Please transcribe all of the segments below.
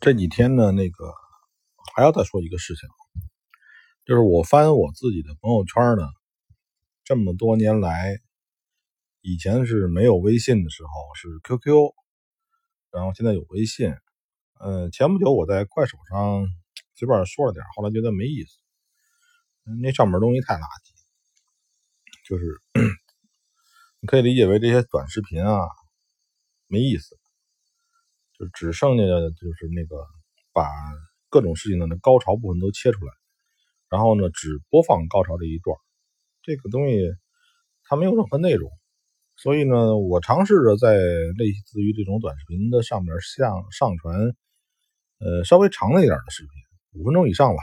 这几天呢，那个还要再说一个事情，就是我翻我自己的朋友圈呢，这么多年来，以前是没有微信的时候是 QQ，然后现在有微信。呃，前不久我在快手上随便说了点，后来觉得没意思，那上面东西太垃圾，就是 你可以理解为这些短视频啊没意思。就只剩下的就是那个把各种事情的那高潮部分都切出来，然后呢只播放高潮这一段，这个东西它没有任何内容，所以呢我尝试着在类似于这种短视频的上面上上传，呃稍微长了一点的视频，五分钟以上吧。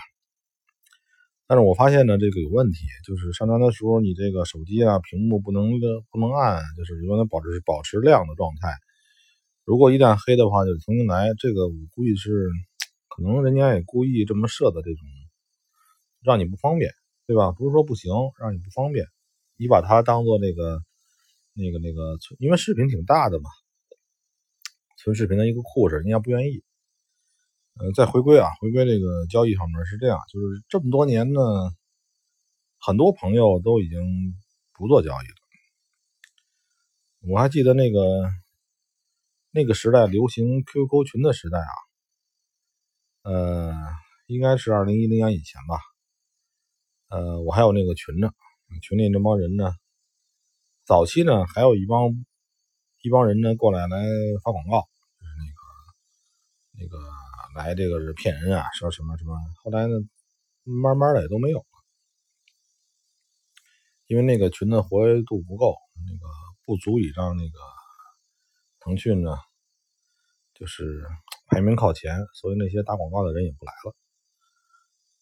但是我发现呢这个有问题，就是上传的时候你这个手机啊屏幕不能不能按，就是永远保持保持亮的状态。如果一旦黑的话，就重新来。这个我估计是，可能人家也故意这么设的，这种让你不方便，对吧？不是说不行，让你不方便。你把它当做那个、那个、那个，因为视频挺大的嘛，存视频的一个库似的。人家不愿意。呃，再回归啊，回归这个交易上面是这样，就是这么多年呢，很多朋友都已经不做交易了。我还记得那个。那个时代流行 QQ 群的时代啊，呃，应该是二零一零年以前吧。呃，我还有那个群呢，群里那帮人呢，早期呢还有一帮一帮人呢过来来发广告，那个那个来这个是骗人啊，说什么什么。后来呢，慢慢的也都没有了，因为那个群的活跃度不够，那个不足以让那个腾讯呢。就是 排名靠前，所以那些打广告的人也不来了。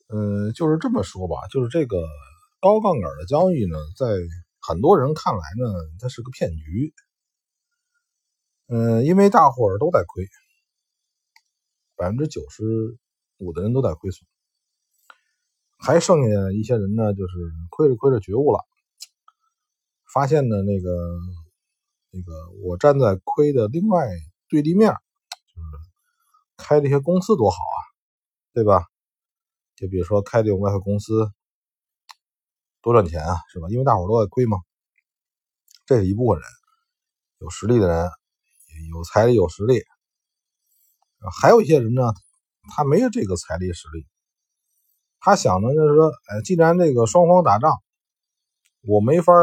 嗯，就是这么说吧，就是这个高杠杆的交易呢，在很多人看来呢，它是个骗局。嗯，因为大伙儿都在亏，百分之九十五的人都在亏损，还剩下一些人呢，就是亏着亏着觉悟了，发现呢，那个那个我站在亏的另外对立面。开这些公司多好啊，对吧？就比如说开这种外汇公司，多赚钱啊，是吧？因为大伙都在亏嘛。这是一部分人，有实力的人，有财力有实力。还有一些人呢，他没有这个财力实力，他想呢，就是说，哎，既然这个双方打仗，我没法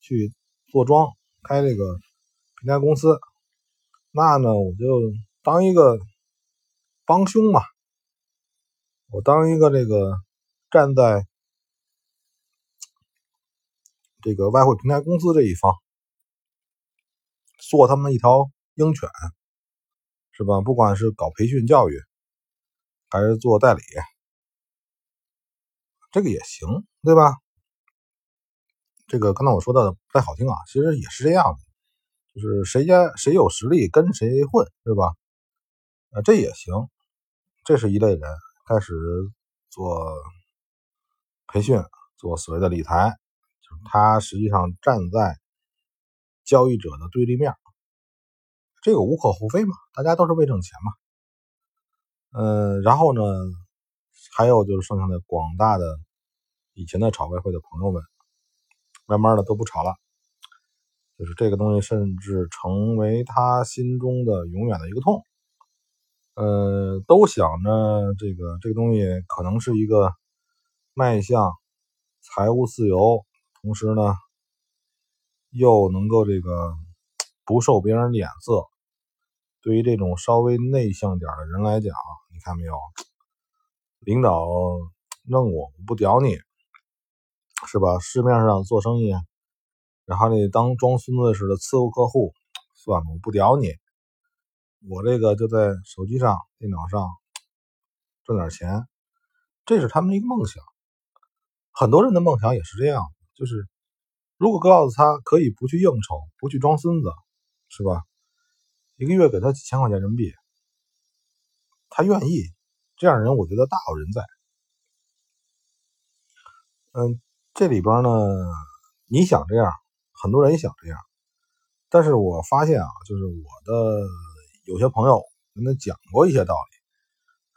去做庄开这个平台公司，那呢，我就当一个。帮凶嘛，我当一个这个站在这个外汇平台公司这一方，做他们一条鹰犬，是吧？不管是搞培训教育，还是做代理，这个也行，对吧？这个刚才我说的不太好听啊，其实也是这样的，就是谁家谁有实力跟谁混，是吧？啊，这也行。这是一类人开始做培训，做所谓的理财，就是他实际上站在交易者的对立面，这个无可厚非嘛，大家都是为挣钱嘛。嗯，然后呢，还有就是剩下的广大的以前的炒外汇的朋友们，慢慢的都不炒了，就是这个东西甚至成为他心中的永远的一个痛。呃，都想着这个这个东西可能是一个迈向财务自由，同时呢，又能够这个不受别人脸色。对于这种稍微内向点的人来讲，你看没有，领导弄我，我不屌你，是吧？市面上做生意，然后你当装孙子似的伺候客户，算了，我不屌你。我这个就在手机上、电脑上挣点钱，这是他们的一个梦想。很多人的梦想也是这样，就是如果告诉他可以不去应酬、不去装孙子，是吧？一个月给他几千块钱人民币，他愿意。这样人，我觉得大有人在。嗯，这里边呢，你想这样，很多人也想这样，但是我发现啊，就是我的。有些朋友跟他讲过一些道理，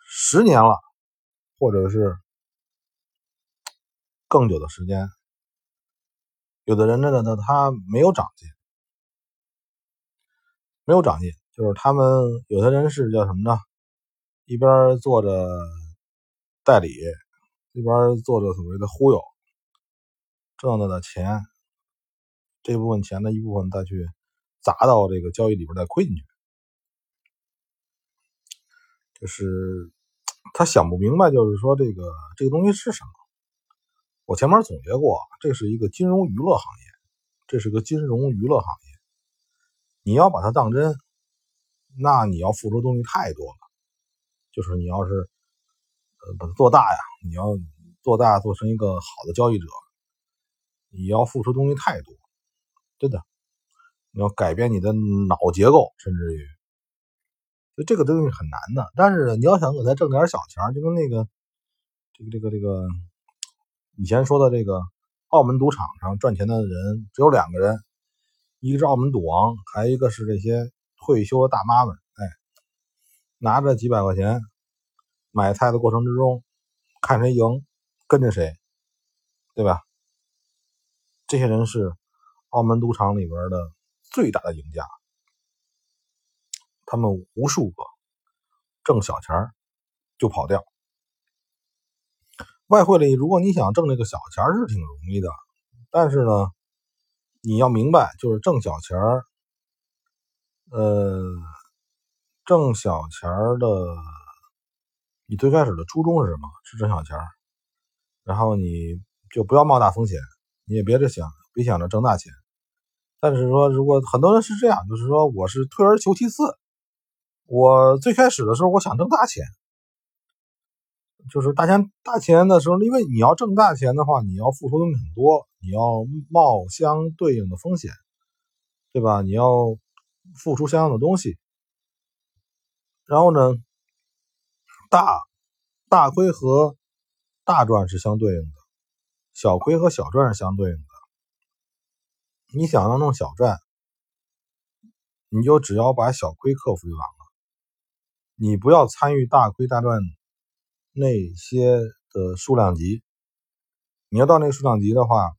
十年了，或者是更久的时间。有的人呢，呢他没有长进，没有长进，就是他们有的人是叫什么呢？一边做着代理，一边做着所谓的忽悠，挣到的钱，这部分钱的一部分再去砸到这个交易里边再亏进去，就是他想不明白，就是说这个这个东西是什么。我前面总结过，这是一个金融娱乐行业，这是个金融娱乐行业。你要把它当真，那你要付出东西太多了。就是你要是呃把它做大呀，你要做大做成一个好的交易者，你要付出东西太多，真的，你要改变你的脑结构，甚至于，所以这个东西很难的。但是你要想给他挣点小钱，就跟那个这个这个这个。以前说的这个澳门赌场上赚钱的人只有两个人，一个是澳门赌王，还有一个是这些退休的大妈们。哎，拿着几百块钱买菜的过程之中，看谁赢，跟着谁，对吧？这些人是澳门赌场里边的最大的赢家，他们无数个挣小钱就跑掉。外汇里，如果你想挣这个小钱是挺容易的，但是呢，你要明白，就是挣小钱儿，呃，挣小钱儿的，你最开始的初衷是什么？是挣小钱儿，然后你就不要冒大风险，你也别着想，别想着挣大钱。但是说，如果很多人是这样，就是说，我是退而求其次，我最开始的时候，我想挣大钱。就是大钱大钱的时候，因为你要挣大钱的话，你要付出东西很多，你要冒相对应的风险，对吧？你要付出相应的东西。然后呢，大大亏和大赚是相对应的，小亏和小赚是相对应的。你想要弄小赚，你就只要把小亏克服就完了，你不要参与大亏大赚。那些的数量级，你要到那个数量级的话，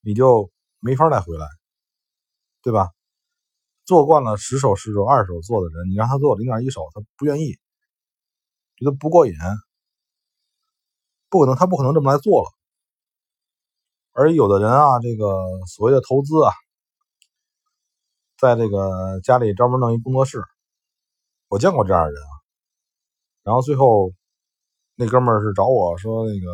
你就没法再回来，对吧？做惯了十手十手二手做的人，你让他做零点一手，他不愿意，觉得不过瘾，不可能，他不可能这么来做了。而有的人啊，这个所谓的投资啊，在这个家里专门弄一工作室，我见过这样的人啊。然后最后，那哥们儿是找我说那个，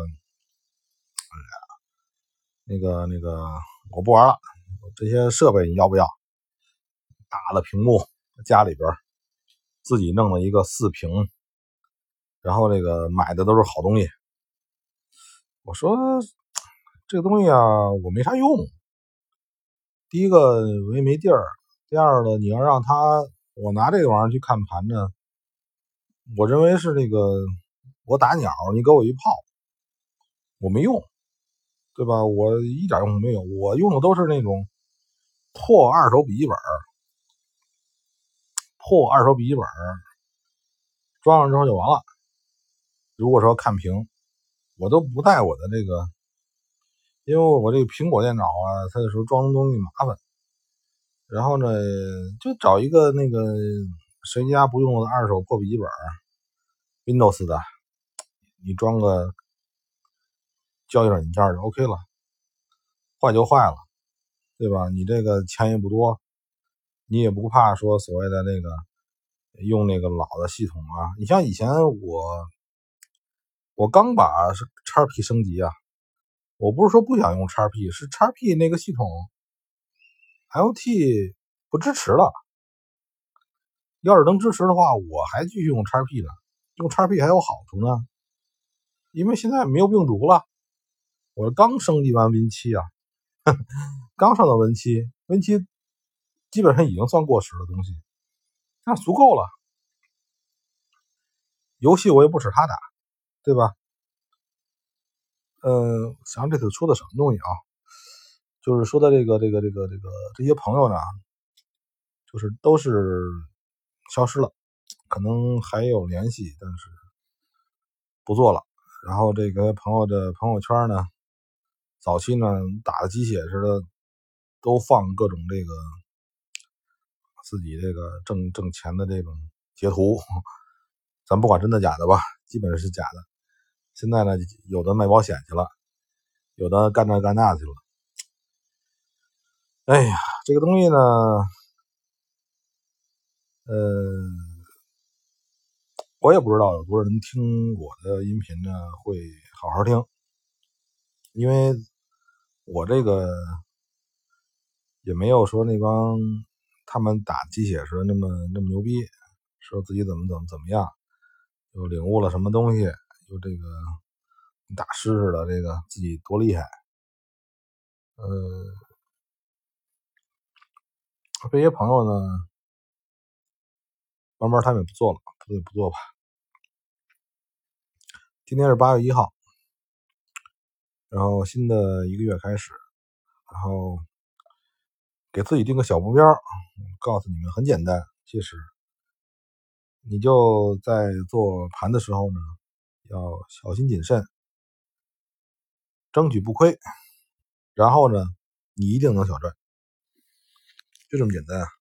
那个那个，我不玩了，这些设备你要不要？大的屏幕，家里边自己弄了一个四屏，然后这个买的都是好东西。我说这个东西啊，我没啥用。第一个我也没地儿，第二个你要让他我拿这个玩意儿去看盘呢。我认为是那个，我打鸟，你给我一炮，我没用，对吧？我一点用没有，我用的都是那种破二手笔记本，破二手笔记本，装上之后就完了。如果说看屏，我都不带我的这个，因为我这个苹果电脑啊，它有时候装东西麻烦。然后呢，就找一个那个。谁家不用的二手破笔记本，Windows 的，你装个交易软件就 OK 了，坏就坏了，对吧？你这个钱也不多，你也不怕说所谓的那个用那个老的系统啊。你像以前我，我刚把叉 P 升级啊，我不是说不想用叉 P，是叉 P 那个系统 LT 不支持了。要是能支持的话，我还继续用叉 P 呢。用叉 P 还有好处呢，因为现在没有病毒了。我刚升级完 Win 七啊，刚上到 Win 七，Win 七基本上已经算过时的东西，那足够了。游戏我也不使它打，对吧？嗯，想这次出的什么东西啊？就是说的这个这个这个这个这些朋友呢，就是都是。消失了，可能还有联系，但是不做了。然后这个朋友的朋友圈呢，早期呢打的鸡血似的，都放各种这个自己这个挣挣钱的这种截图，咱不管真的假的吧，基本是假的。现在呢，有的卖保险去了，有的干这干那去了。哎呀，这个东西呢，呃。我也不知道有多少人听我的音频呢，会好好听，因为我这个也没有说那帮他们打鸡血时那么那么牛逼，说自己怎么怎么怎么样，又领悟了什么东西，又这个大师似的，这个自己多厉害。呃，这些朋友呢，慢慢他们也不做了。不不做吧。今天是八月一号，然后新的一个月开始，然后给自己定个小目标，告诉你们很简单，其实你就在做盘的时候呢，要小心谨慎，争取不亏，然后呢，你一定能小赚，就这么简单啊。